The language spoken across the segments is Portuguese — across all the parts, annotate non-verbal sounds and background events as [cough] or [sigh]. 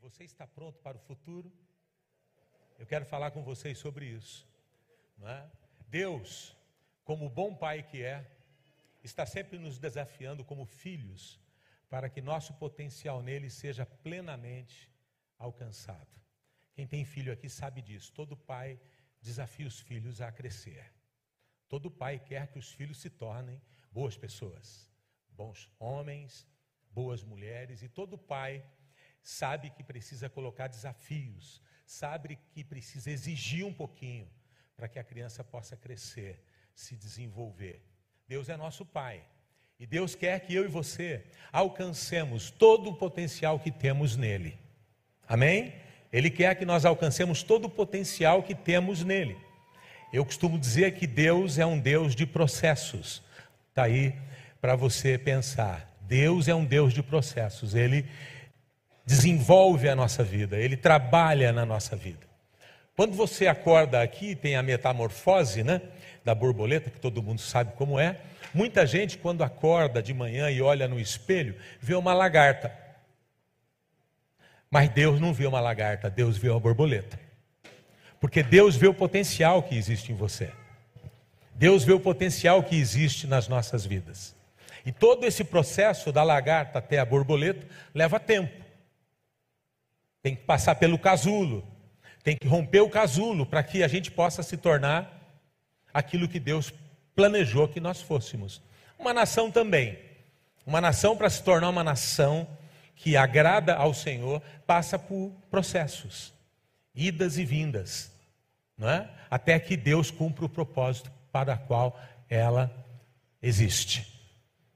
Você está pronto para o futuro? Eu quero falar com vocês sobre isso. É? Deus, como bom pai que é, está sempre nos desafiando como filhos para que nosso potencial nele seja plenamente alcançado. Quem tem filho aqui sabe disso. Todo pai desafia os filhos a crescer. Todo pai quer que os filhos se tornem boas pessoas, bons homens, boas mulheres, e todo pai sabe que precisa colocar desafios, sabe que precisa exigir um pouquinho para que a criança possa crescer, se desenvolver. Deus é nosso pai. E Deus quer que eu e você alcancemos todo o potencial que temos nele. Amém? Ele quer que nós alcancemos todo o potencial que temos nele. Eu costumo dizer que Deus é um Deus de processos. Está aí para você pensar. Deus é um Deus de processos. Ele desenvolve a nossa vida, ele trabalha na nossa vida. Quando você acorda aqui, tem a metamorfose, né? Da borboleta, que todo mundo sabe como é. Muita gente, quando acorda de manhã e olha no espelho, vê uma lagarta. Mas Deus não vê uma lagarta, Deus vê uma borboleta. Porque Deus vê o potencial que existe em você. Deus vê o potencial que existe nas nossas vidas. E todo esse processo da lagarta até a borboleta leva tempo. Tem que passar pelo casulo, tem que romper o casulo para que a gente possa se tornar aquilo que Deus planejou que nós fôssemos. Uma nação também. Uma nação para se tornar uma nação que agrada ao Senhor passa por processos, idas e vindas, não é? até que Deus cumpra o propósito para o qual ela existe.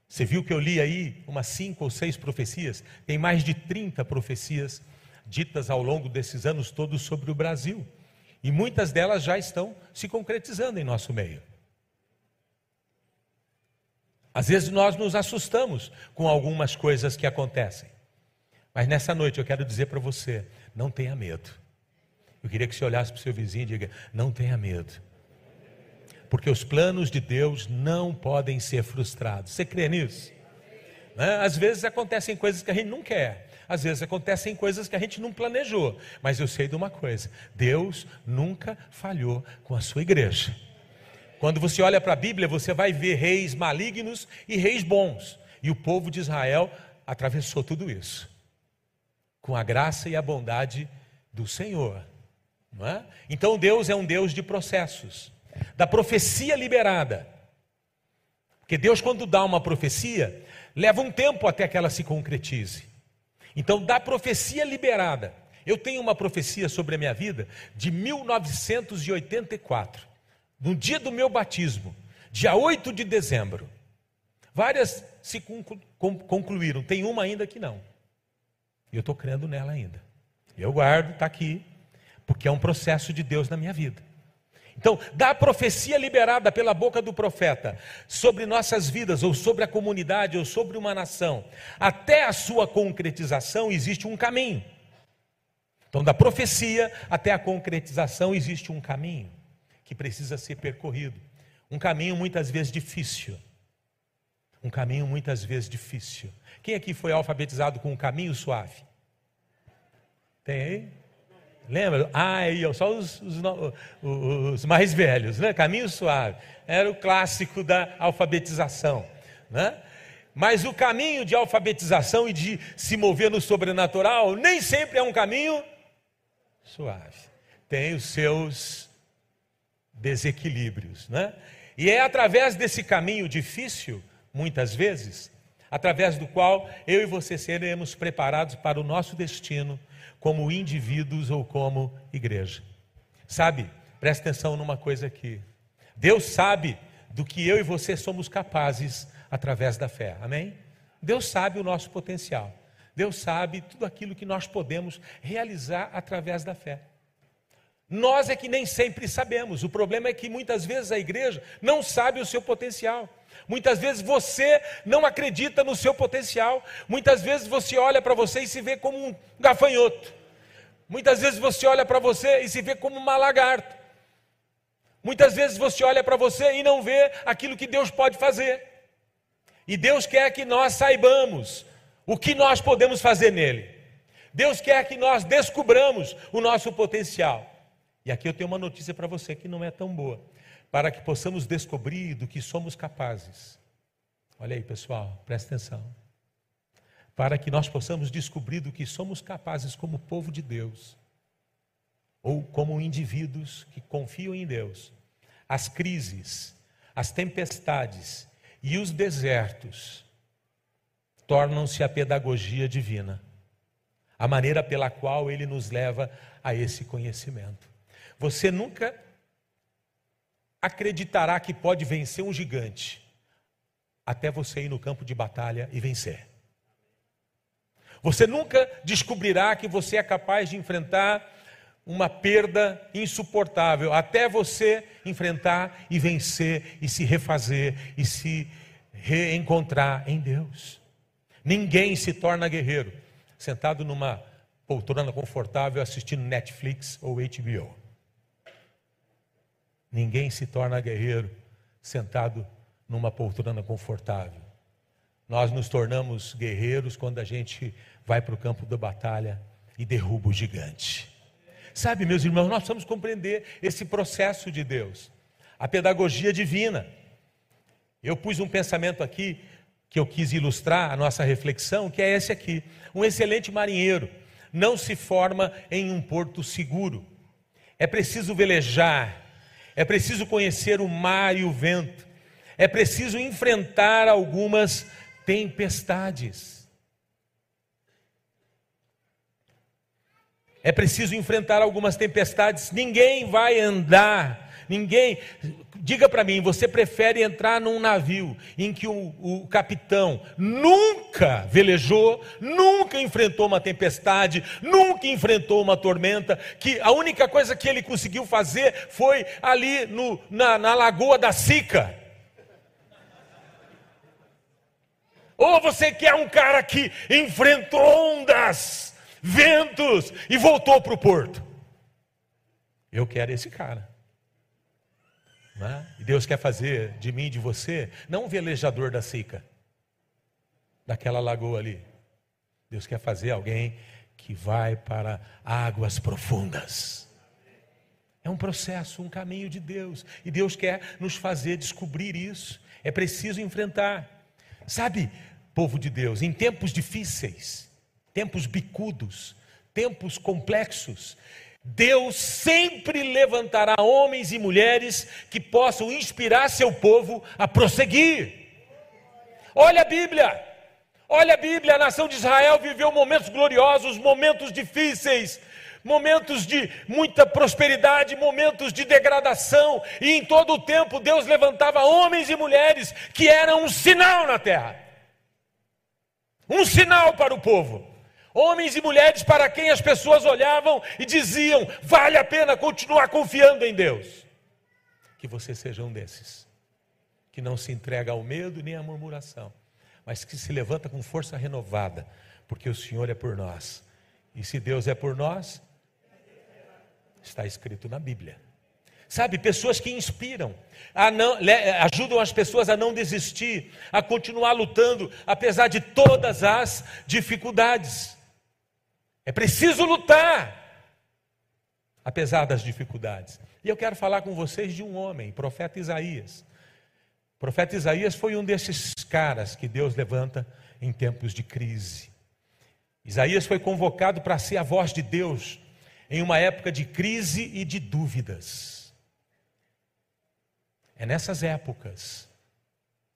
Você viu que eu li aí umas cinco ou seis profecias? Tem mais de 30 profecias ditas ao longo desses anos todos sobre o Brasil. E muitas delas já estão se concretizando em nosso meio. Às vezes nós nos assustamos com algumas coisas que acontecem. Mas nessa noite eu quero dizer para você: não tenha medo. Eu queria que você olhasse para o seu vizinho e diga: não tenha medo. Porque os planos de Deus não podem ser frustrados. Você crê nisso? Né? Às vezes acontecem coisas que a gente não quer. Às vezes acontecem coisas que a gente não planejou. Mas eu sei de uma coisa: Deus nunca falhou com a sua igreja. Quando você olha para a Bíblia, você vai ver reis malignos e reis bons. E o povo de Israel atravessou tudo isso com a graça e a bondade do Senhor. Não é? Então Deus é um Deus de processos, da profecia liberada. Porque Deus, quando dá uma profecia, leva um tempo até que ela se concretize. Então, da profecia liberada, eu tenho uma profecia sobre a minha vida de 1984, no dia do meu batismo, dia 8 de dezembro. Várias se concluíram, tem uma ainda que não. E eu estou crendo nela ainda. Eu guardo, está aqui, porque é um processo de Deus na minha vida. Então, da profecia liberada pela boca do profeta sobre nossas vidas, ou sobre a comunidade, ou sobre uma nação, até a sua concretização, existe um caminho. Então, da profecia até a concretização, existe um caminho que precisa ser percorrido. Um caminho muitas vezes difícil. Um caminho muitas vezes difícil. Quem aqui foi alfabetizado com um caminho suave? Tem aí? Lembra? Ah, aí, só os, os, os, mais velhos, né? Caminho suave. Era o clássico da alfabetização, né? Mas o caminho de alfabetização e de se mover no sobrenatural nem sempre é um caminho suave. Tem os seus desequilíbrios, né? E é através desse caminho difícil muitas vezes, através do qual eu e você seremos preparados para o nosso destino como indivíduos ou como igreja. Sabe, presta atenção numa coisa aqui. Deus sabe do que eu e você somos capazes através da fé, amém? Deus sabe o nosso potencial. Deus sabe tudo aquilo que nós podemos realizar através da fé. Nós é que nem sempre sabemos. O problema é que muitas vezes a igreja não sabe o seu potencial. Muitas vezes você não acredita no seu potencial. Muitas vezes você olha para você e se vê como um gafanhoto. Muitas vezes você olha para você e se vê como uma lagarta. Muitas vezes você olha para você e não vê aquilo que Deus pode fazer. E Deus quer que nós saibamos o que nós podemos fazer nele. Deus quer que nós descubramos o nosso potencial. E aqui eu tenho uma notícia para você que não é tão boa, para que possamos descobrir do que somos capazes. Olha aí, pessoal, presta atenção. Para que nós possamos descobrir do que somos capazes como povo de Deus, ou como indivíduos que confiam em Deus, as crises, as tempestades e os desertos tornam-se a pedagogia divina, a maneira pela qual ele nos leva a esse conhecimento. Você nunca acreditará que pode vencer um gigante até você ir no campo de batalha e vencer. Você nunca descobrirá que você é capaz de enfrentar uma perda insuportável, até você enfrentar e vencer e se refazer e se reencontrar em Deus. Ninguém se torna guerreiro sentado numa poltrona confortável assistindo Netflix ou HBO. Ninguém se torna guerreiro sentado numa poltrona confortável. Nós nos tornamos guerreiros quando a gente vai para o campo da batalha e derruba o gigante. Sabe, meus irmãos, nós precisamos compreender esse processo de Deus, a pedagogia divina. Eu pus um pensamento aqui que eu quis ilustrar a nossa reflexão, que é esse aqui. Um excelente marinheiro não se forma em um porto seguro. É preciso velejar, é preciso conhecer o mar e o vento, é preciso enfrentar algumas tempestades. É preciso enfrentar algumas tempestades. Ninguém vai andar, ninguém. Diga para mim, você prefere entrar num navio em que o, o, capitão nunca velejou, nunca enfrentou uma tempestade, nunca enfrentou uma tormenta, que a única coisa que ele conseguiu fazer foi ali no, na, na Lagoa da Sica. Ou você quer um cara que enfrentou ondas, ventos e voltou para o porto. Eu quero esse cara. É? E Deus quer fazer de mim e de você, não um velejador da Sica, daquela lagoa ali. Deus quer fazer alguém que vai para águas profundas. É um processo, um caminho de Deus. E Deus quer nos fazer descobrir isso. É preciso enfrentar. Sabe, povo de Deus, em tempos difíceis, tempos bicudos, tempos complexos, Deus sempre levantará homens e mulheres que possam inspirar seu povo a prosseguir. Olha a Bíblia, olha a Bíblia, a nação de Israel viveu momentos gloriosos, momentos difíceis, momentos de muita prosperidade, momentos de degradação, e em todo o tempo Deus levantava homens e mulheres que eram um sinal na terra um sinal para o povo. Homens e mulheres para quem as pessoas olhavam e diziam: vale a pena continuar confiando em Deus. Que você seja um desses, que não se entrega ao medo nem à murmuração, mas que se levanta com força renovada, porque o Senhor é por nós. E se Deus é por nós, está escrito na Bíblia. Sabe, pessoas que inspiram, não, ajudam as pessoas a não desistir, a continuar lutando, apesar de todas as dificuldades. É preciso lutar, apesar das dificuldades. E eu quero falar com vocês de um homem, profeta Isaías. O profeta Isaías foi um desses caras que Deus levanta em tempos de crise. Isaías foi convocado para ser a voz de Deus em uma época de crise e de dúvidas. É nessas épocas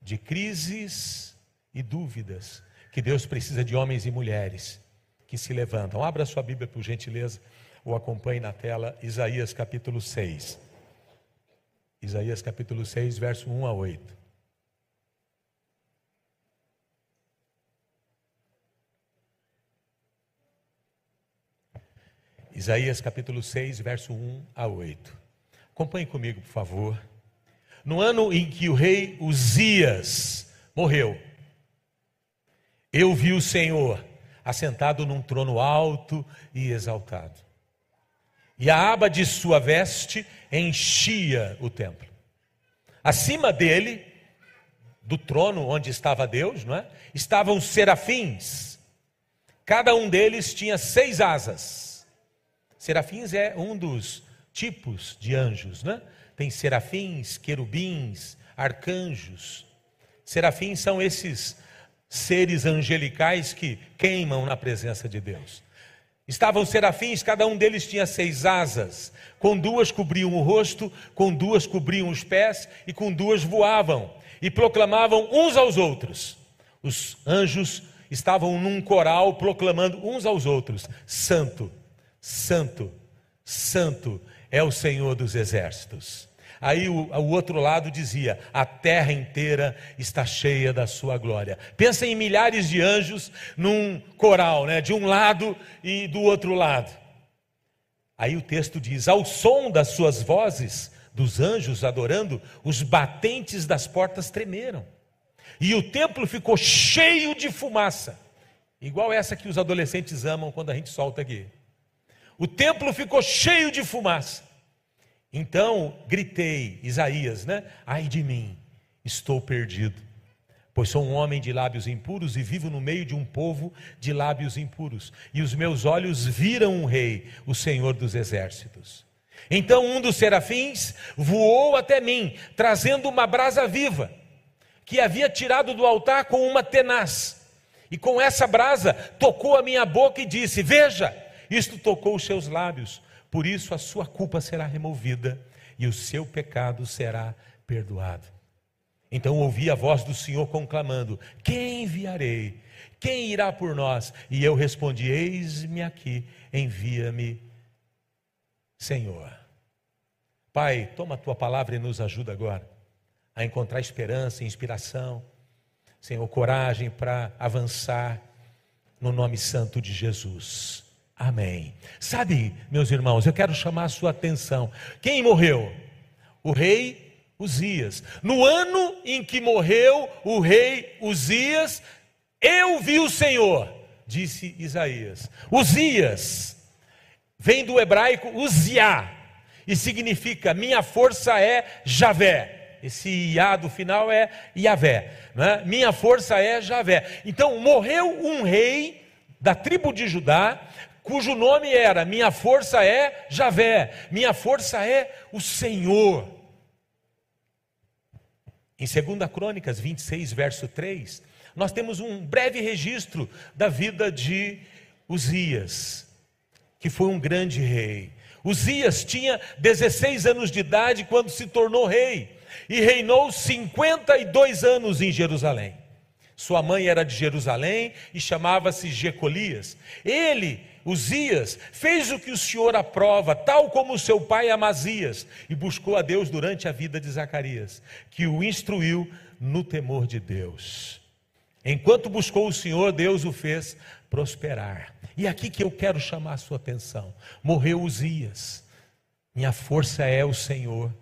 de crises e dúvidas que Deus precisa de homens e mulheres que se levantam. Abra sua Bíblia, por gentileza, ou acompanhe na tela Isaías capítulo 6. Isaías capítulo 6, verso 1 a 8. Isaías capítulo 6, verso 1 a 8. Acompanhe comigo, por favor. No ano em que o rei Uzias morreu, eu vi o Senhor assentado num trono alto e exaltado. E a aba de sua veste enchia o templo. Acima dele, do trono onde estava Deus, não é? estavam serafins. Cada um deles tinha seis asas. Serafins é um dos tipos de anjos, né? Tem serafins, querubins, arcanjos. Serafins são esses seres angelicais que queimam na presença de Deus. Estavam serafins, cada um deles tinha seis asas, com duas cobriam o rosto, com duas cobriam os pés e com duas voavam e proclamavam uns aos outros. Os anjos estavam num coral proclamando uns aos outros: Santo, Santo, Santo é o Senhor dos exércitos. Aí o, o, outro lado dizia: a terra inteira está cheia da sua glória. Pensa em milhares de anjos num coral, né? de um lado e do outro lado. Aí o texto diz: ao som das suas vozes, dos anjos adorando, os batentes das portas tremeram. E o templo ficou cheio de fumaça, igual essa que os adolescentes amam quando a gente solta aqui. O templo ficou cheio de fumaça. Então gritei, Isaías, né? Ai de mim, estou perdido, pois sou um homem de lábios impuros e vivo no meio de um povo de lábios impuros, e os meus olhos viram um rei, o Senhor dos exércitos. Então um dos serafins voou até mim, trazendo uma brasa viva, que havia tirado do altar com uma tenaz. E com essa brasa tocou a minha boca e disse: Veja, isto tocou os seus lábios por isso a sua culpa será removida e o seu pecado será perdoado. Então ouvi a voz do Senhor conclamando: Quem enviarei? Quem irá por nós? E eu respondi: Eis-me aqui, envia-me, Senhor. Pai, toma a tua palavra e nos ajuda agora a encontrar esperança, inspiração, Senhor, coragem para avançar no nome santo de Jesus. Amém. Sabe, meus irmãos, eu quero chamar a sua atenção. Quem morreu? O rei Uzias. No ano em que morreu o rei Uzias, eu vi o Senhor, disse Isaías. Uzias vem do hebraico Uziá e significa minha força é Javé. Esse Iá do final é Yavé. Né? Minha força é Javé. Então morreu um rei da tribo de Judá cujo nome era: Minha força é Javé, minha força é o Senhor. Em 2 Crônicas 26, verso 3, nós temos um breve registro da vida de Uzias, que foi um grande rei. Uzias tinha 16 anos de idade quando se tornou rei e reinou 52 anos em Jerusalém. Sua mãe era de Jerusalém e chamava-se Jecolias. Ele Uzias fez o que o Senhor aprova, tal como seu pai Amazias, e buscou a Deus durante a vida de Zacarias, que o instruiu no temor de Deus. Enquanto buscou o Senhor, Deus o fez prosperar. E aqui que eu quero chamar a sua atenção: morreu Uzias, minha força é o Senhor.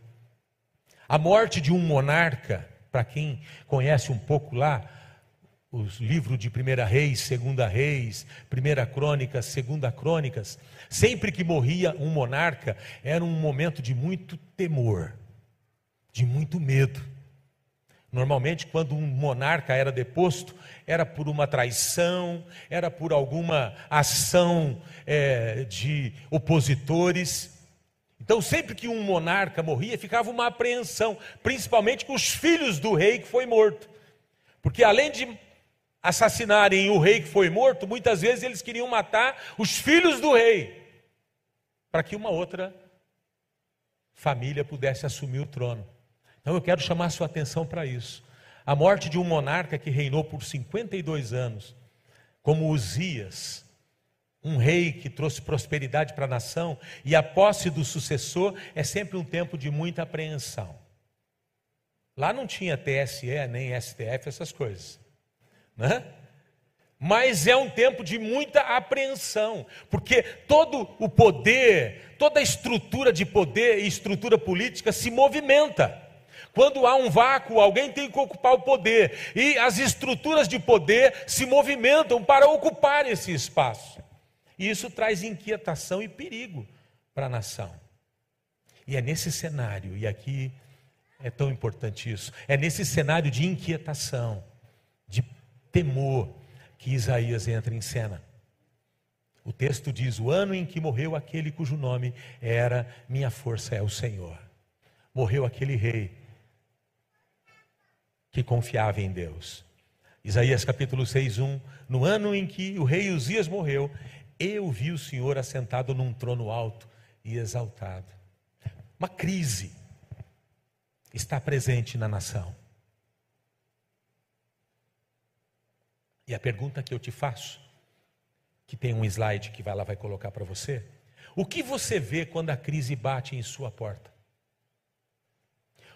A morte de um monarca, para quem conhece um pouco lá, os livros de Primeira Reis, Segunda Reis, Primeira Crônicas, Segunda Crônicas, sempre que morria um monarca, era um momento de muito temor, de muito medo. Normalmente, quando um monarca era deposto, era por uma traição, era por alguma ação é, de opositores. Então, sempre que um monarca morria, ficava uma apreensão, principalmente com os filhos do rei que foi morto. Porque além de assassinarem o rei que foi morto, muitas vezes eles queriam matar os filhos do rei, para que uma outra família pudesse assumir o trono. Então eu quero chamar sua atenção para isso. A morte de um monarca que reinou por 52 anos, como Uzias, um rei que trouxe prosperidade para a nação, e a posse do sucessor é sempre um tempo de muita apreensão. Lá não tinha TSE, nem STF, essas coisas né? Mas é um tempo de muita apreensão, porque todo o poder, toda a estrutura de poder e estrutura política se movimenta. Quando há um vácuo, alguém tem que ocupar o poder, e as estruturas de poder se movimentam para ocupar esse espaço. E isso traz inquietação e perigo para a nação. E é nesse cenário, e aqui é tão importante isso, é nesse cenário de inquietação, temor que Isaías entra em cena. O texto diz: O ano em que morreu aquele cujo nome era Minha Força é o Senhor. Morreu aquele rei que confiava em Deus. Isaías capítulo 6, 1. No ano em que o rei Uzias morreu, eu vi o Senhor assentado num trono alto e exaltado. Uma crise está presente na nação. E a pergunta que eu te faço, que tem um slide que ela vai colocar para você, o que você vê quando a crise bate em sua porta?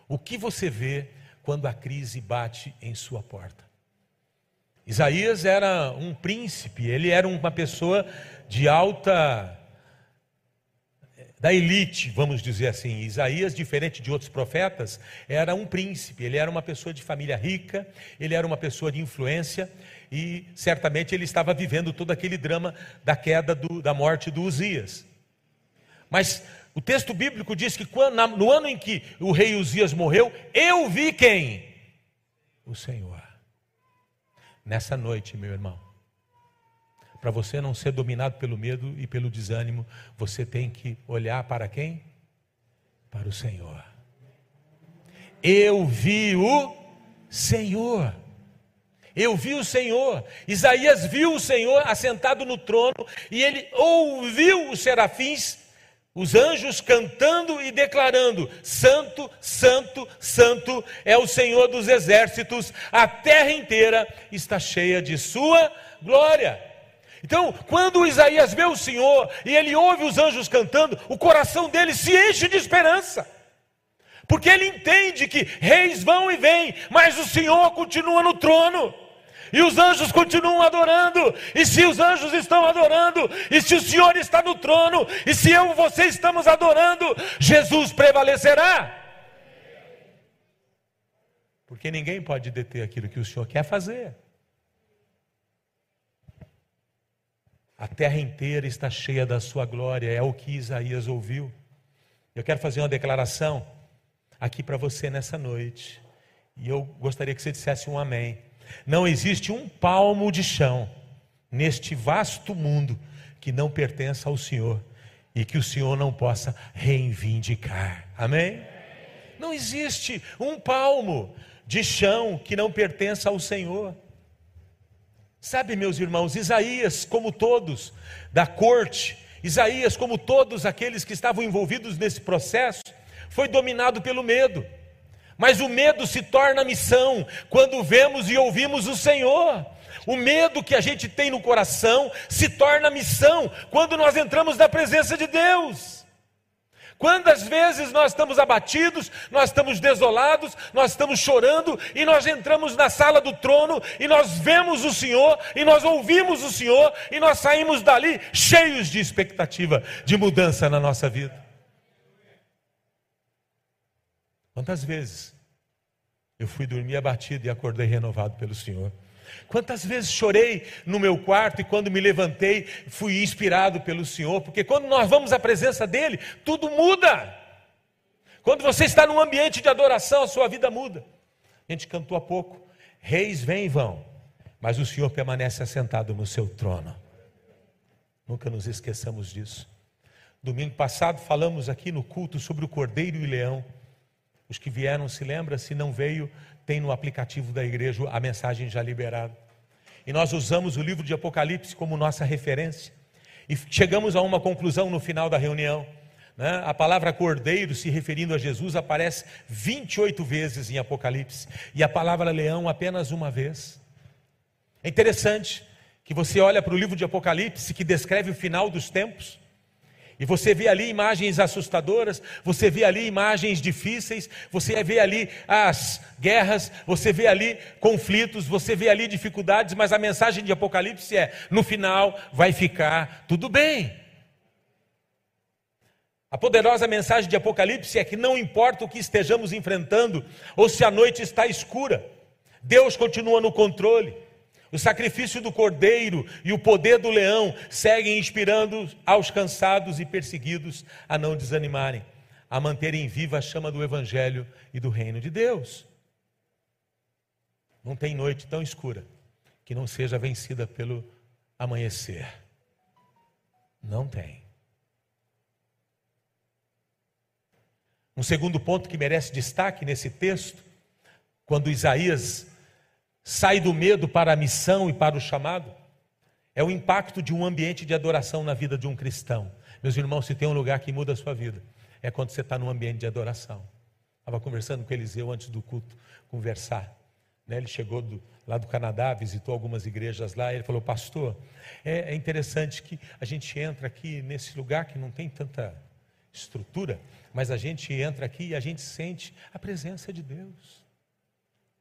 O que você vê quando a crise bate em sua porta? Isaías era um príncipe, ele era uma pessoa de alta da elite, vamos dizer assim. Isaías, diferente de outros profetas, era um príncipe, ele era uma pessoa de família rica, ele era uma pessoa de influência e certamente ele estava vivendo todo aquele drama da queda, do, da morte do Uzias. Mas o texto bíblico diz que quando, no ano em que o rei Uzias morreu, eu vi quem? O Senhor. Nessa noite, meu irmão, para você não ser dominado pelo medo e pelo desânimo, você tem que olhar para quem? Para o Senhor. Eu vi o Senhor. Eu vi o Senhor. Isaías viu o Senhor assentado no trono e ele ouviu os serafins, os anjos cantando e declarando: Santo, Santo, Santo é o Senhor dos exércitos, a terra inteira está cheia de Sua glória. Então, quando Isaías vê o Senhor e ele ouve os anjos cantando, o coração dele se enche de esperança. Porque ele entende que reis vão e vêm, mas o Senhor continua no trono. E os anjos continuam adorando. E se os anjos estão adorando, e se o Senhor está no trono, e se eu e você estamos adorando, Jesus prevalecerá. Porque ninguém pode deter aquilo que o Senhor quer fazer. A terra inteira está cheia da sua glória, é o que Isaías ouviu. Eu quero fazer uma declaração aqui para você nessa noite. E eu gostaria que você dissesse um amém. Não existe um palmo de chão neste vasto mundo que não pertença ao Senhor e que o Senhor não possa reivindicar. Amém? Não existe um palmo de chão que não pertença ao Senhor. Sabe, meus irmãos, Isaías, como todos da corte, Isaías, como todos aqueles que estavam envolvidos nesse processo, foi dominado pelo medo. Mas o medo se torna missão quando vemos e ouvimos o Senhor. O medo que a gente tem no coração se torna missão quando nós entramos na presença de Deus. Quantas vezes nós estamos abatidos, nós estamos desolados, nós estamos chorando e nós entramos na sala do trono e nós vemos o Senhor e nós ouvimos o Senhor e nós saímos dali cheios de expectativa de mudança na nossa vida. Quantas vezes eu fui dormir abatido e acordei renovado pelo Senhor? Quantas vezes chorei no meu quarto e quando me levantei fui inspirado pelo Senhor, porque quando nós vamos à presença dEle, tudo muda. Quando você está num ambiente de adoração, a sua vida muda. A gente cantou há pouco: reis vêm e vão, mas o Senhor permanece assentado no seu trono. Nunca nos esqueçamos disso. Domingo passado falamos aqui no culto sobre o cordeiro e o leão. Os que vieram se lembram, se não veio, tem no aplicativo da igreja a mensagem já liberada. E nós usamos o livro de Apocalipse como nossa referência. E chegamos a uma conclusão no final da reunião. Né? A palavra cordeiro, se referindo a Jesus, aparece 28 vezes em Apocalipse. E a palavra leão apenas uma vez. É interessante que você olha para o livro de Apocalipse, que descreve o final dos tempos. E você vê ali imagens assustadoras, você vê ali imagens difíceis, você vê ali as guerras, você vê ali conflitos, você vê ali dificuldades, mas a mensagem de Apocalipse é: no final vai ficar tudo bem. A poderosa mensagem de Apocalipse é que não importa o que estejamos enfrentando, ou se a noite está escura, Deus continua no controle. O sacrifício do cordeiro e o poder do leão seguem inspirando aos cansados e perseguidos a não desanimarem, a manterem viva a chama do evangelho e do reino de Deus. Não tem noite tão escura que não seja vencida pelo amanhecer. Não tem. Um segundo ponto que merece destaque nesse texto, quando Isaías sai do medo para a missão e para o chamado, é o impacto de um ambiente de adoração na vida de um cristão. Meus irmãos, se tem um lugar que muda a sua vida, é quando você está num ambiente de adoração. Estava conversando com Eliseu antes do culto, conversar. Né? Ele chegou do, lá do Canadá, visitou algumas igrejas lá, ele falou, pastor, é, é interessante que a gente entra aqui nesse lugar que não tem tanta estrutura, mas a gente entra aqui e a gente sente a presença de Deus.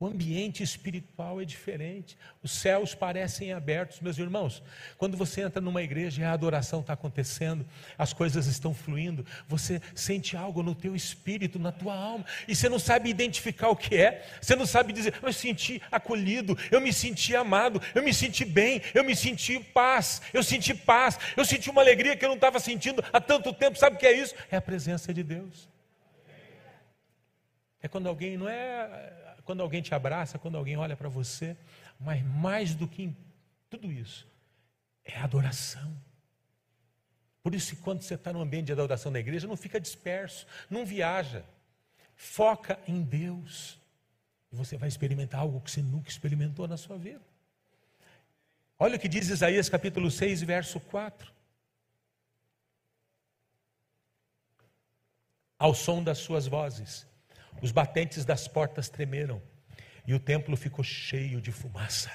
O ambiente espiritual é diferente. Os céus parecem abertos, meus irmãos. Quando você entra numa igreja e a adoração está acontecendo, as coisas estão fluindo, você sente algo no teu espírito, na tua alma, e você não sabe identificar o que é. Você não sabe dizer, eu me senti acolhido, eu me senti amado, eu me senti bem, eu me senti paz, eu senti paz, eu senti uma alegria que eu não estava sentindo há tanto tempo. Sabe o que é isso? É a presença de Deus. É quando alguém não é quando alguém te abraça, quando alguém olha para você, mas mais do que tudo isso, é adoração. Por isso quando você está no ambiente de adoração da igreja, não fica disperso, não viaja. Foca em Deus. E você vai experimentar algo que você nunca experimentou na sua vida. Olha o que diz Isaías capítulo 6, verso 4. Ao som das suas vozes, os batentes das portas tremeram e o templo ficou cheio de fumaça.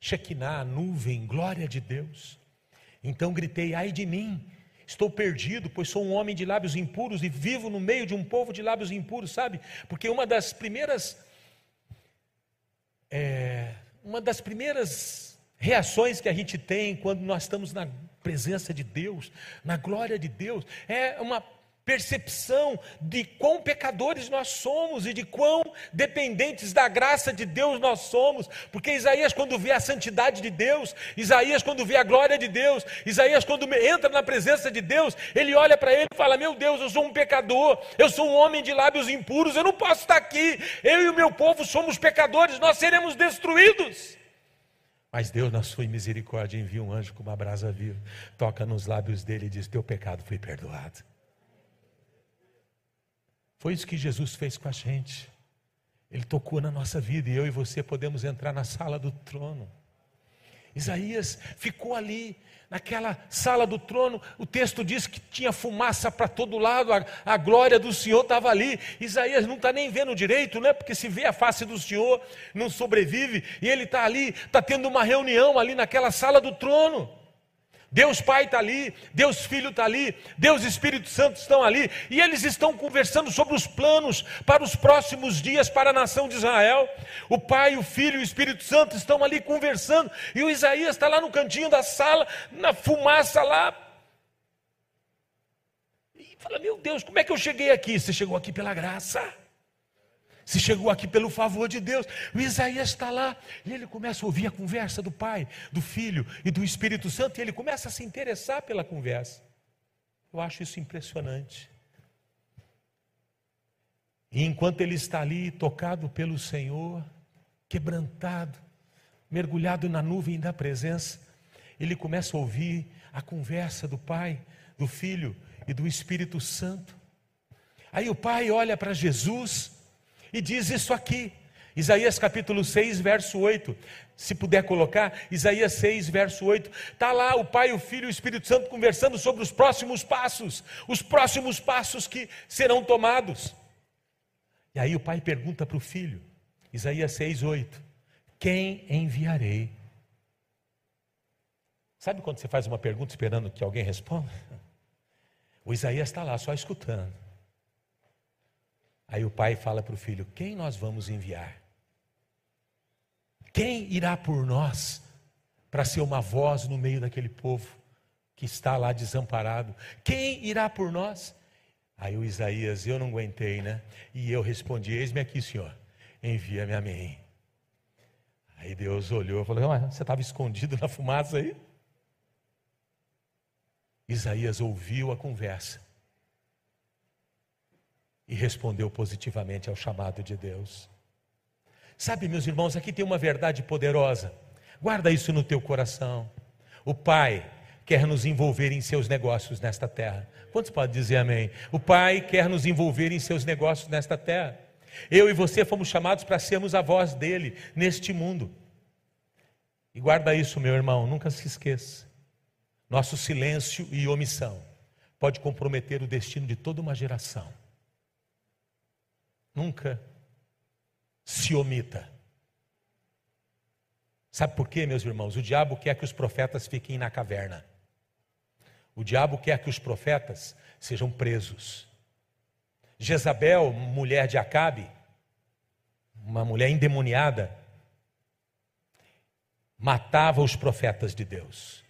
Shekinah, nuvem, glória de Deus. Então gritei: ai de mim, estou perdido, pois sou um homem de lábios impuros e vivo no meio de um povo de lábios impuros, sabe? Porque uma das primeiras. É, uma das primeiras reações que a gente tem quando nós estamos na presença de Deus, na glória de Deus, é uma percepção de quão pecadores nós somos e de quão dependentes da graça de Deus nós somos, porque Isaías, quando vê a santidade de Deus, Isaías, quando vê a glória de Deus, Isaías, quando entra na presença de Deus, ele olha para ele e fala: Meu Deus, eu sou um pecador, eu sou um homem de lábios impuros, eu não posso estar aqui, eu e o meu povo somos pecadores, nós seremos destruídos. Mas Deus, na sua misericórdia, envia um anjo com uma brasa viva, toca nos lábios dele e diz: Teu pecado foi perdoado. Foi isso que Jesus fez com a gente. Ele tocou na nossa vida e eu e você podemos entrar na sala do trono. Isaías ficou ali, naquela sala do trono. O texto diz que tinha fumaça para todo lado, a, a, glória do Senhor estava ali. Isaías não está nem vendo direito, né? Porque se vê a face do Senhor, não sobrevive. E ele está ali, está tendo uma reunião ali naquela sala do trono. Deus Pai está ali, Deus Filho está ali, Deus Espírito Santo estão ali, e eles estão conversando sobre os planos para os próximos dias para a nação de Israel. O Pai, o Filho e o Espírito Santo estão ali conversando, e o Isaías está lá no cantinho da sala, na fumaça lá. E fala: Meu Deus, como é que eu cheguei aqui? Você chegou aqui pela graça. Se chegou aqui pelo favor de Deus. O Isaías está lá e ele começa a ouvir a conversa do Pai, do Filho e do Espírito Santo e ele começa a se interessar pela conversa. Eu acho isso impressionante. E enquanto ele está ali, tocado pelo Senhor, quebrantado, mergulhado na nuvem da presença, ele começa a ouvir a conversa do Pai, do Filho e do Espírito Santo. Aí o Pai olha para Jesus e diz isso aqui. Isaías capítulo 6, verso 8. Se puder colocar, Isaías 6, verso 8. Está lá o Pai, o Filho e o Espírito Santo conversando sobre os próximos passos, os próximos passos que serão tomados. E aí o Pai pergunta para o Filho, Isaías 6, 8: Quem enviarei? Sabe quando você faz uma pergunta esperando que alguém responda? [laughs] O Isaías está lá só escutando. Aí o pai fala para o filho: Quem nós vamos enviar? Quem irá por nós para ser uma voz no meio daquele povo que está lá desamparado? Quem irá por nós? Aí o Isaías, eu não aguentei, né? E eu respondi: Eis-me aqui, Senhor, envia-me a mim. Aí Deus olhou e falou: Você estava escondido na fumaça aí? Isaías ouviu a conversa e respondeu positivamente ao chamado de Deus. Sabe, meus irmãos, aqui tem uma verdade poderosa. Guarda isso no teu coração. O Pai quer nos envolver em seus negócios nesta terra. Quantos podem dizer amém? O Pai quer nos envolver em seus negócios nesta terra. Eu e você fomos chamados para sermos a voz dele neste mundo. E guarda isso, meu irmão, nunca se esqueça. Nosso silêncio e omissão pode comprometer o destino de toda uma geração. Nunca se omita. Sabe por quê, meus irmãos? O diabo quer que os profetas fiquem na caverna. O diabo quer que os profetas sejam presos. Jezabel, mulher de Acabe, uma mulher endemoniada, matava os profetas de Deus.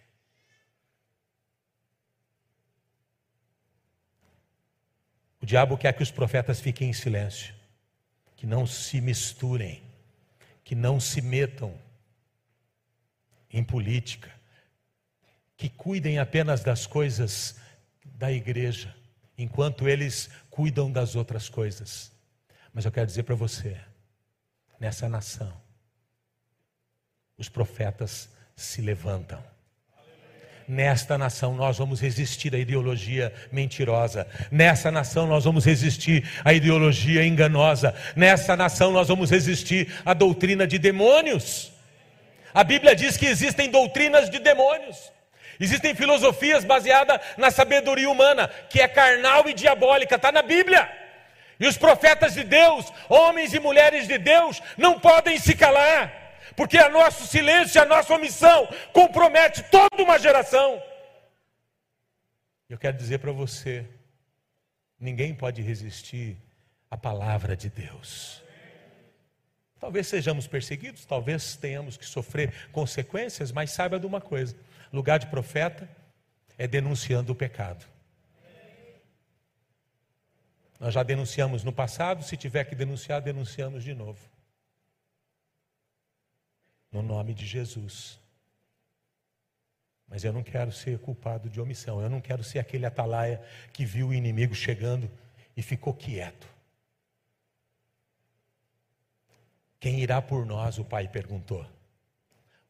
O diabo quer que os profetas fiquem em silêncio, que não se misturem, que não se metam em política, que cuidem apenas das coisas da igreja, enquanto eles cuidam das outras coisas. Mas eu quero dizer para você, nessa nação, os profetas se levantam. Nesta nação nós vamos resistir à ideologia mentirosa. Nessa nação nós vamos resistir à ideologia enganosa. Nessa nação nós vamos resistir à doutrina de demônios. A Bíblia diz que existem doutrinas de demônios. Existem filosofias baseadas na sabedoria humana, que é carnal e diabólica, está na Bíblia. E os profetas de Deus, homens e mulheres de Deus, não podem se calar, porque a nosso silêncio, a nossa omissão compromete toda uma geração. Eu quero dizer para você: ninguém pode resistir à palavra de Deus. Talvez sejamos perseguidos, talvez tenhamos que sofrer consequências, mas saiba de uma coisa: lugar de profeta é denunciando o pecado. Nós já denunciamos no passado, se tiver que denunciar, denunciamos de novo. No nome de Jesus. Mas eu não quero ser culpado de omissão. Eu não quero ser aquele atalaia que viu o inimigo chegando e ficou quieto. Quem irá por nós? O pai perguntou.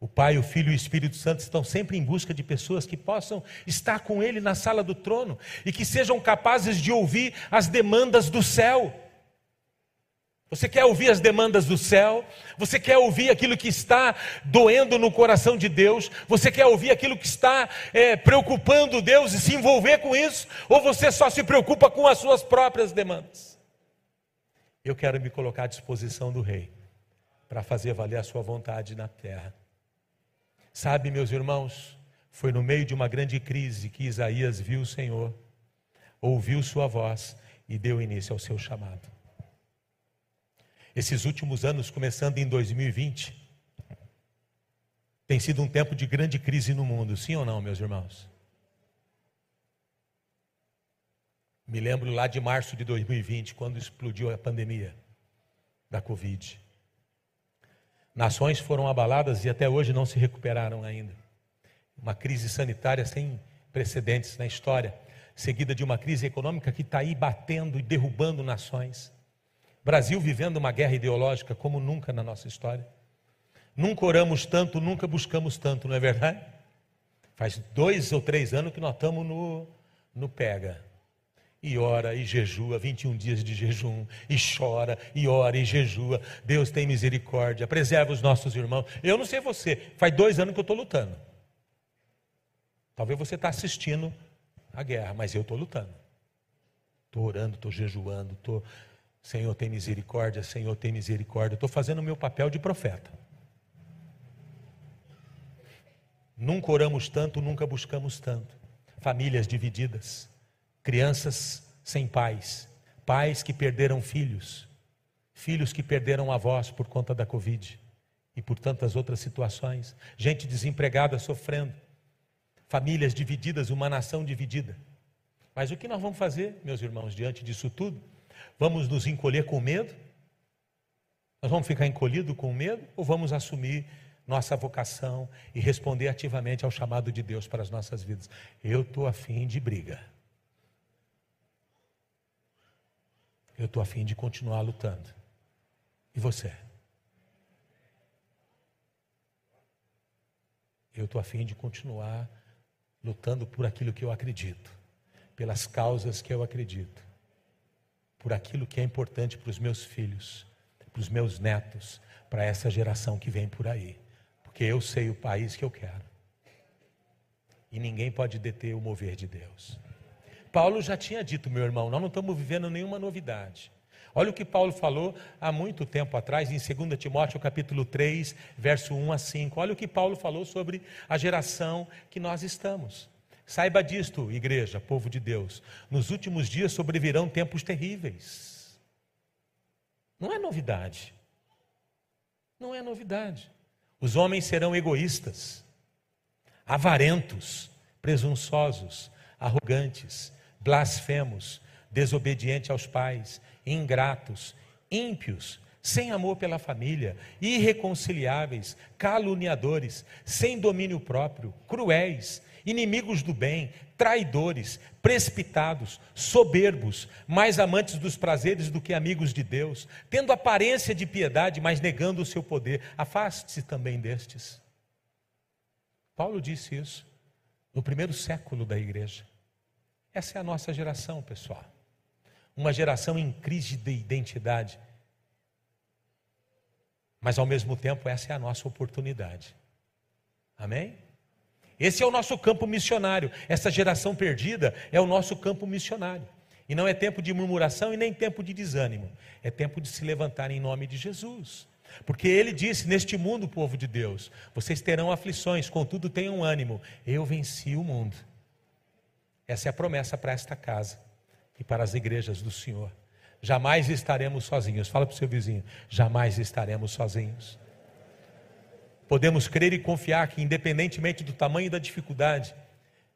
O Pai, o Filho e o Espírito Santo estão sempre em busca de pessoas que possam estar com Ele na sala do trono e que sejam capazes de ouvir as demandas do céu. Você quer ouvir as demandas do céu? Você quer ouvir aquilo que está doendo no coração de Deus? Você quer ouvir aquilo que está é, preocupando Deus e se envolver com isso? Ou você só se preocupa com as suas próprias demandas? Eu quero me colocar à disposição do Rei para fazer valer a sua vontade na terra. Sabe, meus irmãos, foi no meio de uma grande crise que Isaías viu o Senhor, ouviu sua voz e deu início ao seu chamado. Esses últimos anos, começando em 2020, tem sido um tempo de grande crise no mundo, sim ou não, meus irmãos? Me lembro lá de março de 2020, quando explodiu a pandemia da Covid. Nações foram abaladas e até hoje não se recuperaram ainda. Uma crise sanitária sem precedentes na história, seguida de uma crise econômica que está aí batendo e derrubando nações. Brasil vivendo uma guerra ideológica como nunca na nossa história. Nunca oramos tanto, nunca buscamos tanto, não é verdade? Faz dois ou três anos que nós estamos no, no pega e ora e jejua, 21 dias de jejum, e chora, e ora e jejua. Deus tem misericórdia, preserva os nossos irmãos. Eu não sei você, faz dois anos que eu estou lutando. Talvez você está assistindo a guerra, mas eu estou lutando. Estou orando, estou jejuando, estou. Senhor, tem misericórdia, Senhor, tem misericórdia. Estou fazendo o meu papel de profeta. Nunca oramos tanto, nunca buscamos tanto. Famílias divididas crianças sem pais, pais que perderam filhos, filhos que perderam avós por conta da Covid e por tantas outras situações, gente desempregada sofrendo, famílias divididas, uma nação dividida. Mas o que nós vamos fazer, meus irmãos, diante disso tudo? Vamos nos encolher com medo? Nós vamos ficar encolhidos com medo ou vamos assumir nossa vocação e responder ativamente ao chamado de Deus para as nossas vidas? Eu estou afim de briga. Eu estou afim de continuar lutando. E você? Eu estou afim de continuar lutando por aquilo que eu acredito, pelas causas que eu acredito, por aquilo que é importante para os meus filhos, para os meus netos, para essa geração que vem por aí, porque eu sei o país que eu quero. E ninguém pode deter o mover de Deus. Paulo já tinha dito, meu irmão, nós não estamos vivendo nenhuma novidade. Olha o que Paulo falou há muito tempo atrás, em 2 Timóteo capítulo 3, verso 1 a 5. Olha o que Paulo falou sobre a geração que nós estamos. Saiba disto, igreja, povo de Deus. Nos últimos dias sobrevirão tempos terríveis. Não é novidade. Não é novidade. Os homens serão egoístas, avarentos, presunçosos, arrogantes, blasfemos, desobedientes aos pais, ingratos, ímpios, sem amor pela família, irreconciliáveis, caluniadores, sem domínio próprio, cruéis, inimigos do bem, traidores, precipitados, soberbos, mais amantes dos prazeres do que amigos de Deus, tendo aparência de piedade, mas negando o seu poder. Afaste-se também destes. Paulo disse isso no primeiro século da igreja. Essa é a nossa geração, pessoal uma geração em crise de identidade. Mas ao mesmo tempo, essa é a nossa oportunidade. Amém? Esse é o nosso campo missionário. Essa geração perdida é o nosso campo missionário. E não é tempo de murmuração e nem tempo de desânimo. É tempo de se levantar em nome de Jesus. Porque ele disse: Neste mundo, povo de Deus, vocês terão aflições, contudo tenham ânimo. Eu venci o mundo. Essa é a promessa para esta casa e para as igrejas do Senhor. Jamais estaremos sozinhos. Fala para o seu vizinho: jamais estaremos sozinhos. Podemos crer e confiar que, independentemente do tamanho da dificuldade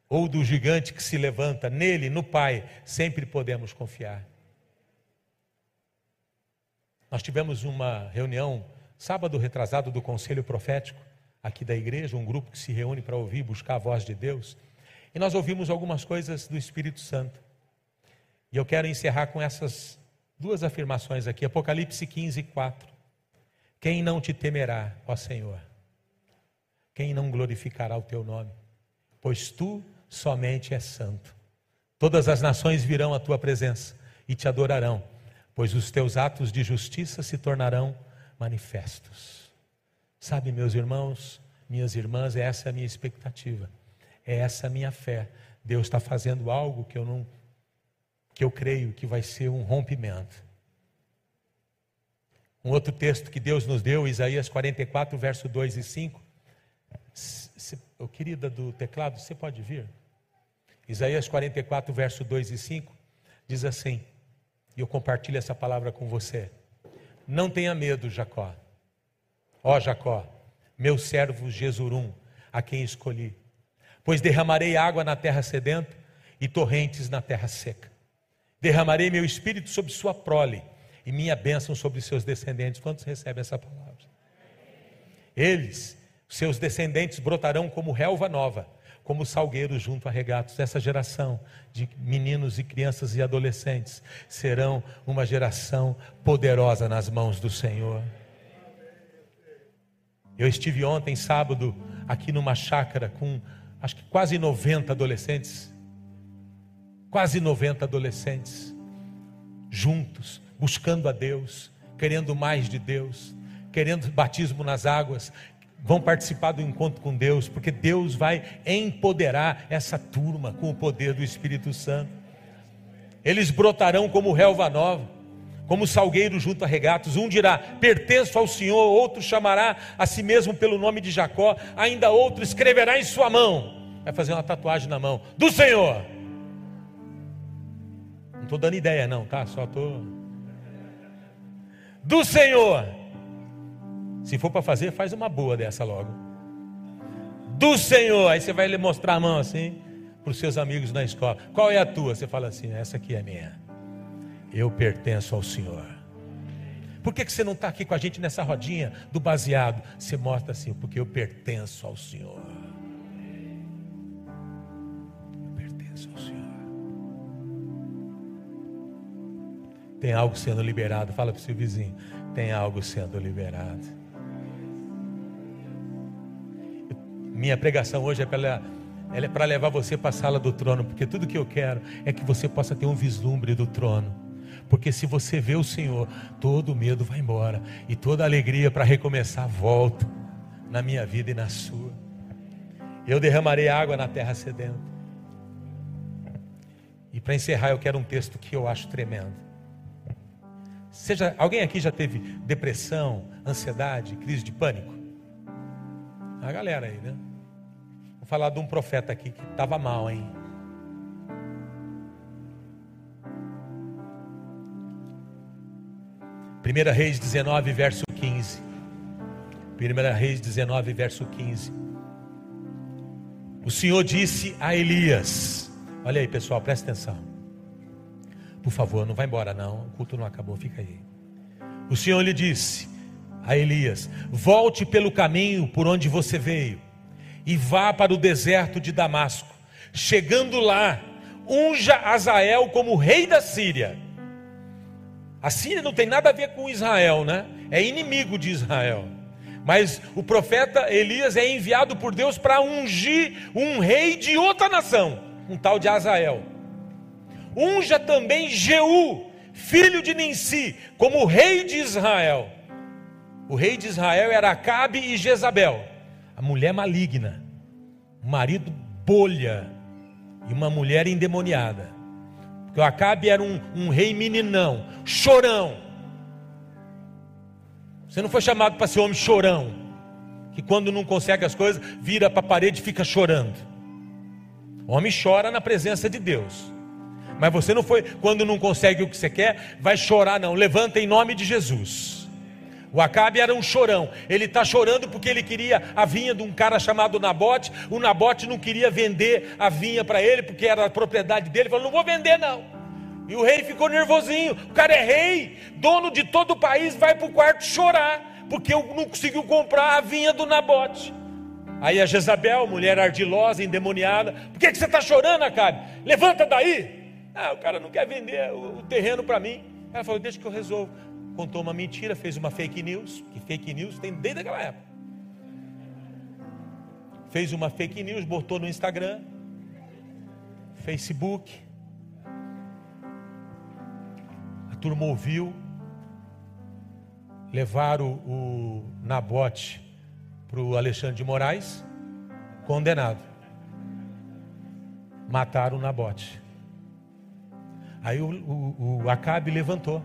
ou do gigante que se levanta, nele, no Pai, sempre podemos confiar. Nós tivemos uma reunião sábado retrasado do Conselho Profético aqui da igreja, um grupo que se reúne para ouvir, buscar a voz de Deus. E nós ouvimos algumas coisas do Espírito Santo. E eu quero encerrar com essas duas afirmações aqui, Apocalipse 15, 4. Quem não te temerá, ó Senhor? Quem não glorificará o teu nome? Pois tu somente és santo. Todas as nações virão à tua presença e te adorarão, pois os teus atos de justiça se tornarão manifestos. Sabe, meus irmãos, minhas irmãs, essa é a minha expectativa, é essa a minha fé. Deus está fazendo algo que eu não que eu creio que vai ser um rompimento. Um outro texto que Deus nos deu, Isaías 44, verso 2 e 5. Se, oh, querida do teclado, você pode vir? Isaías 44, verso 2 e 5, diz assim, e eu compartilho essa palavra com você. Não tenha medo, Jacó. Ó Jacó, meu servo Jesurum, a quem escolhi. Pois derramarei água na terra sedenta e torrentes na terra seca. Derramarei meu espírito sobre sua prole e minha bênção sobre seus descendentes. Quantos recebem essa palavra? Eles, seus descendentes, brotarão como relva nova, como salgueiros junto a regatos. Essa geração de meninos e crianças e adolescentes serão uma geração poderosa nas mãos do Senhor. Eu estive ontem, sábado, aqui numa chácara com acho que quase 90 adolescentes quase 90 adolescentes, juntos, buscando a Deus, querendo mais de Deus, querendo batismo nas águas, vão participar do encontro com Deus, porque Deus vai empoderar essa turma com o poder do Espírito Santo. Eles brotarão como relva nova, como salgueiro junto a regatos. Um dirá: Pertenço ao Senhor, outro chamará a si mesmo pelo nome de Jacó, ainda outro escreverá em sua mão, vai fazer uma tatuagem na mão, do Senhor. Não estou dando ideia, não, tá? Só estou. Do Senhor. Se for para fazer, faz uma boa dessa logo. Do Senhor. Aí você vai lhe mostrar a mão assim para os seus amigos na escola. Qual é a tua? Você fala assim: essa aqui é minha. Eu pertenço ao Senhor. Por que, que você não está aqui com a gente nessa rodinha do baseado? Você mostra assim, porque eu pertenço ao Senhor. Tem algo sendo liberado. Fala para o seu vizinho. Tem algo sendo liberado. Minha pregação hoje é ela é para levar você para a sala do trono, porque tudo que eu quero é que você possa ter um vislumbre do trono. Porque se você vê o Senhor, todo medo vai embora e toda alegria para recomeçar volta na minha vida e na sua. Eu derramarei água na terra sedenta. E para encerrar, eu quero um texto que eu acho tremendo. Seja, alguém aqui já teve depressão, ansiedade, crise de pânico? A galera aí, né? Vou falar de um profeta aqui que estava mal, hein? Primeira Reis 19, verso 15. Primeira Reis 19, verso 15. O Senhor disse a Elias: Olha aí, pessoal, presta atenção. Por favor, não vá embora não, o culto não acabou, fica aí. O Senhor lhe disse a Elias: Volte pelo caminho por onde você veio e vá para o deserto de Damasco. Chegando lá, unja Azael como rei da Síria. A Síria não tem nada a ver com Israel, né? É inimigo de Israel. Mas o profeta Elias é enviado por Deus para ungir um rei de outra nação, um tal de Azael. Unja também Jeú, filho de Ninsi, como rei de Israel. O rei de Israel era Acabe e Jezabel a mulher maligna, o marido bolha e uma mulher endemoniada. Porque o Acabe era um, um rei meninão, chorão. Você não foi chamado para ser homem chorão, que quando não consegue as coisas, vira para a parede e fica chorando. O homem chora na presença de Deus. Mas você não foi, quando não consegue o que você quer, vai chorar, não. Levanta em nome de Jesus. O Acabe era um chorão. Ele está chorando porque ele queria a vinha de um cara chamado Nabote. O Nabote não queria vender a vinha para ele porque era a propriedade dele. Ele falou: Não vou vender, não. E o rei ficou nervosinho. O cara é rei, dono de todo o país, vai para o quarto chorar porque não conseguiu comprar a vinha do Nabote. Aí a Jezabel, mulher ardilosa, endemoniada: Por que, que você está chorando, Acabe? Levanta daí. Ah, o cara não quer vender o terreno para mim. Ela falou: Deixa que eu resolvo contou uma mentira, fez uma fake news, que fake news tem desde aquela época. Fez uma fake news, botou no Instagram, Facebook. A turma ouviu, levaram o, Nabote para o Alexandre de Moraes, condenado. Mataram o Nabote. Aí o, o, o Acabe levantou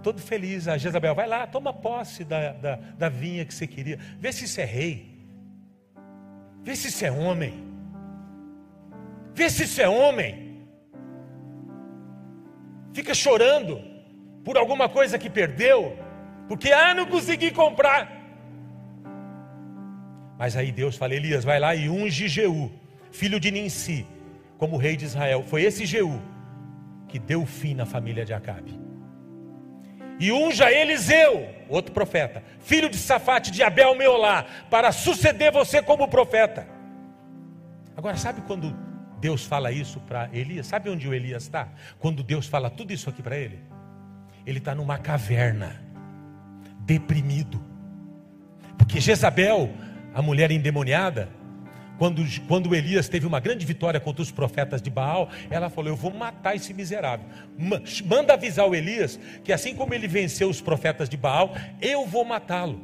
todo feliz. A Jezabel, vai lá, toma posse da, da, da vinha que você queria. Vê se isso é rei. Vê se isso é homem. Vê se isso é homem. Fica chorando por alguma coisa que perdeu, porque ah, não consegui comprar. Mas aí Deus fala: Elias, vai lá e unge Jeú, filho de Ninsi, como rei de Israel. Foi esse Jeú que deu fim na família de Acabe e unja Eliseu, outro profeta, filho de Safate de Abel Meolá, para suceder você como profeta. Agora, sabe quando Deus fala isso para Elias? Sabe onde o Elias está? Quando Deus fala tudo isso aqui para ele? Ele está numa caverna, deprimido, porque Jezabel, a mulher endemoniada, quando, quando Elias teve uma grande vitória contra os profetas de Baal, ela falou: Eu vou matar esse miserável. Manda avisar o Elias que assim como ele venceu os profetas de Baal, eu vou matá-lo.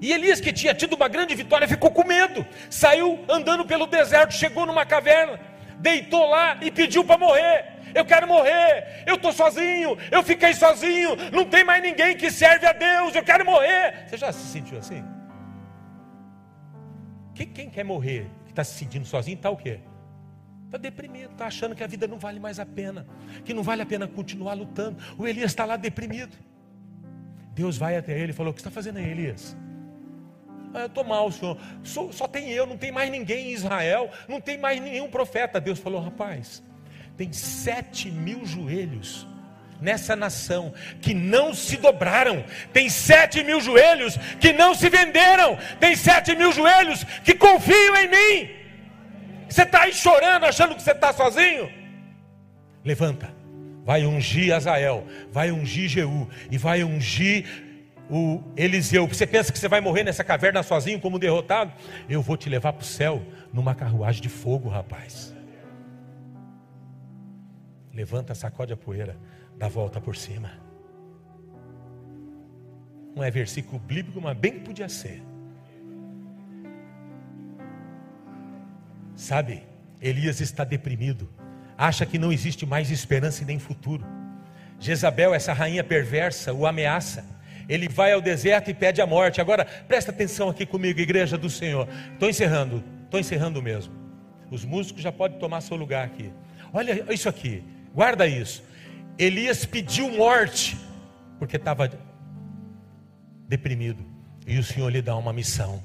E Elias, que tinha tido uma grande vitória, ficou com medo, saiu andando pelo deserto, chegou numa caverna, deitou lá e pediu para morrer. Eu quero morrer, eu estou sozinho, eu fiquei sozinho, não tem mais ninguém que serve a Deus, eu quero morrer. Você já se sentiu assim? Quem, quem quer morrer, que está se sentindo sozinho, está o quê? Está deprimido, está achando que a vida não vale mais a pena, que não vale a pena continuar lutando. O Elias está lá deprimido. Deus vai até ele e falou: O que está fazendo aí, Elias? Ah, eu estou mal, senhor. Só, só tem eu, não tem mais ninguém em Israel, não tem mais nenhum profeta. Deus falou: Rapaz, tem sete mil joelhos nessa nação que não se dobraram. Tem sete mil joelhos que não se venderam. Tem sete mil joelhos que confiam em mim. Você está aí chorando, achando que você está sozinho? Levanta, vai ungir Azael, vai ungir Jeú e vai ungir o Eliseu: Você pensa que você vai morrer nessa caverna sozinho, como derrotado? Eu vou te levar para o céu numa carruagem de fogo, rapaz. Levanta, sacode a poeira, dá volta por cima. Não é versículo bíblico, mas bem que podia ser. Sabe, Elias está deprimido, acha que não existe mais esperança e nem futuro. Jezabel, essa rainha perversa, o ameaça. Ele vai ao deserto e pede a morte. Agora, presta atenção aqui comigo, igreja do Senhor. Estou encerrando, estou encerrando mesmo. Os músicos já podem tomar seu lugar aqui. Olha isso aqui, guarda isso. Elias pediu morte, porque estava deprimido. E o Senhor lhe dá uma missão.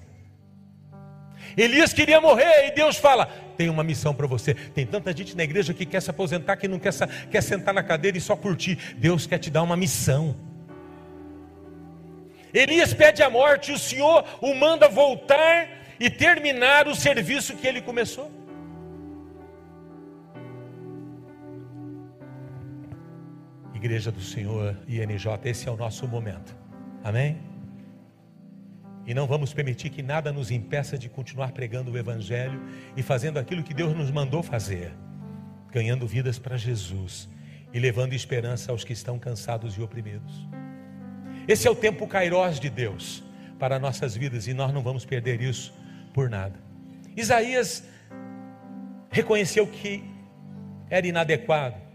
Elias queria morrer e Deus fala: tem uma missão para você. Tem tanta gente na igreja que quer se aposentar, que não quer, quer sentar na cadeira e só curtir. Deus quer te dar uma missão. Elias pede a morte, e o Senhor o manda voltar e terminar o serviço que ele começou. Igreja do Senhor, INJ, esse é o nosso momento. Amém? E não vamos permitir que nada nos impeça de continuar pregando o Evangelho e fazendo aquilo que Deus nos mandou fazer, ganhando vidas para Jesus e levando esperança aos que estão cansados e oprimidos. Esse é o tempo kairós de Deus para nossas vidas e nós não vamos perder isso por nada. Isaías reconheceu que era inadequado.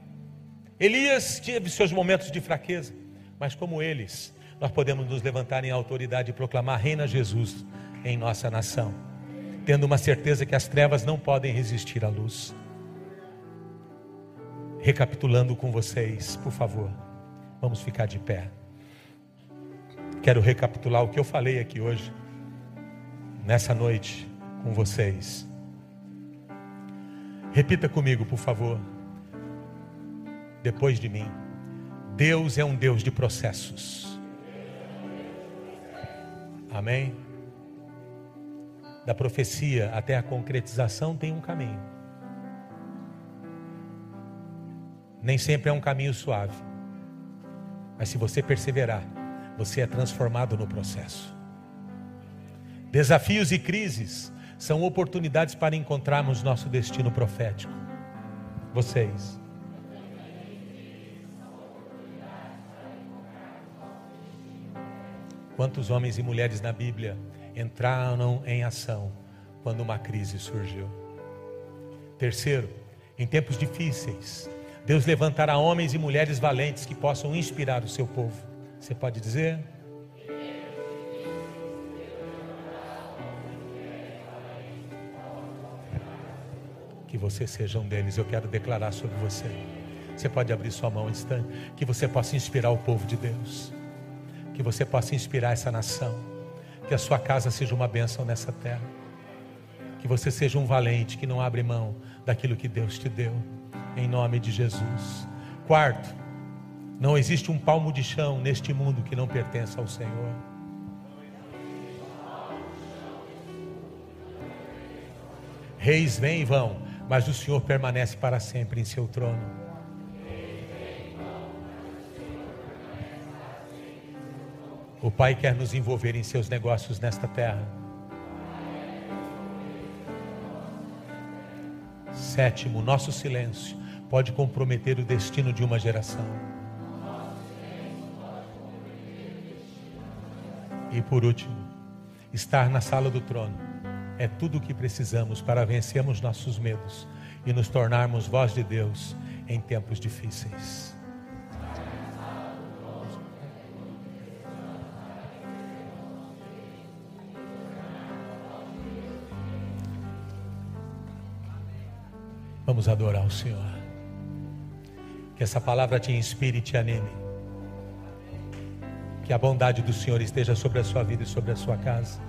Elias teve seus momentos de fraqueza, mas como eles, nós podemos nos levantar em autoridade e proclamar: Reina Jesus em nossa nação, tendo uma certeza que as trevas não podem resistir à luz. Recapitulando com vocês, por favor, vamos ficar de pé. Quero recapitular o que eu falei aqui hoje, nessa noite, com vocês. Repita comigo, por favor, depois de mim. Deus é um Deus de processos. Amém? Da profecia até a concretização tem um caminho. Nem sempre é um caminho suave. Mas se você perseverar, você é transformado no processo. Desafios e crises são oportunidades para encontrarmos nosso destino profético. Vocês. Quantos homens e mulheres na Bíblia entraram em ação quando uma crise surgiu? Terceiro, em tempos difíceis, Deus levantará homens e mulheres valentes que possam inspirar o seu povo. Você pode dizer? Que você seja um deles, eu quero declarar sobre você. Você pode abrir sua mão um instante, que você possa inspirar o povo de Deus que você possa inspirar essa nação, que a sua casa seja uma bênção nessa terra, que você seja um valente que não abre mão daquilo que Deus te deu, em nome de Jesus. Quarto, não existe um palmo de chão neste mundo que não pertença ao Senhor. Reis vêm e vão, mas o Senhor permanece para sempre em seu trono. O Pai quer nos envolver em seus negócios nesta terra. Sétimo, nosso silêncio pode comprometer o destino de uma geração. E por último, estar na sala do trono é tudo o que precisamos para vencermos nossos medos e nos tornarmos voz de Deus em tempos difíceis. Vamos adorar o Senhor. Que essa palavra te inspire e te anime. Que a bondade do Senhor esteja sobre a sua vida e sobre a sua casa.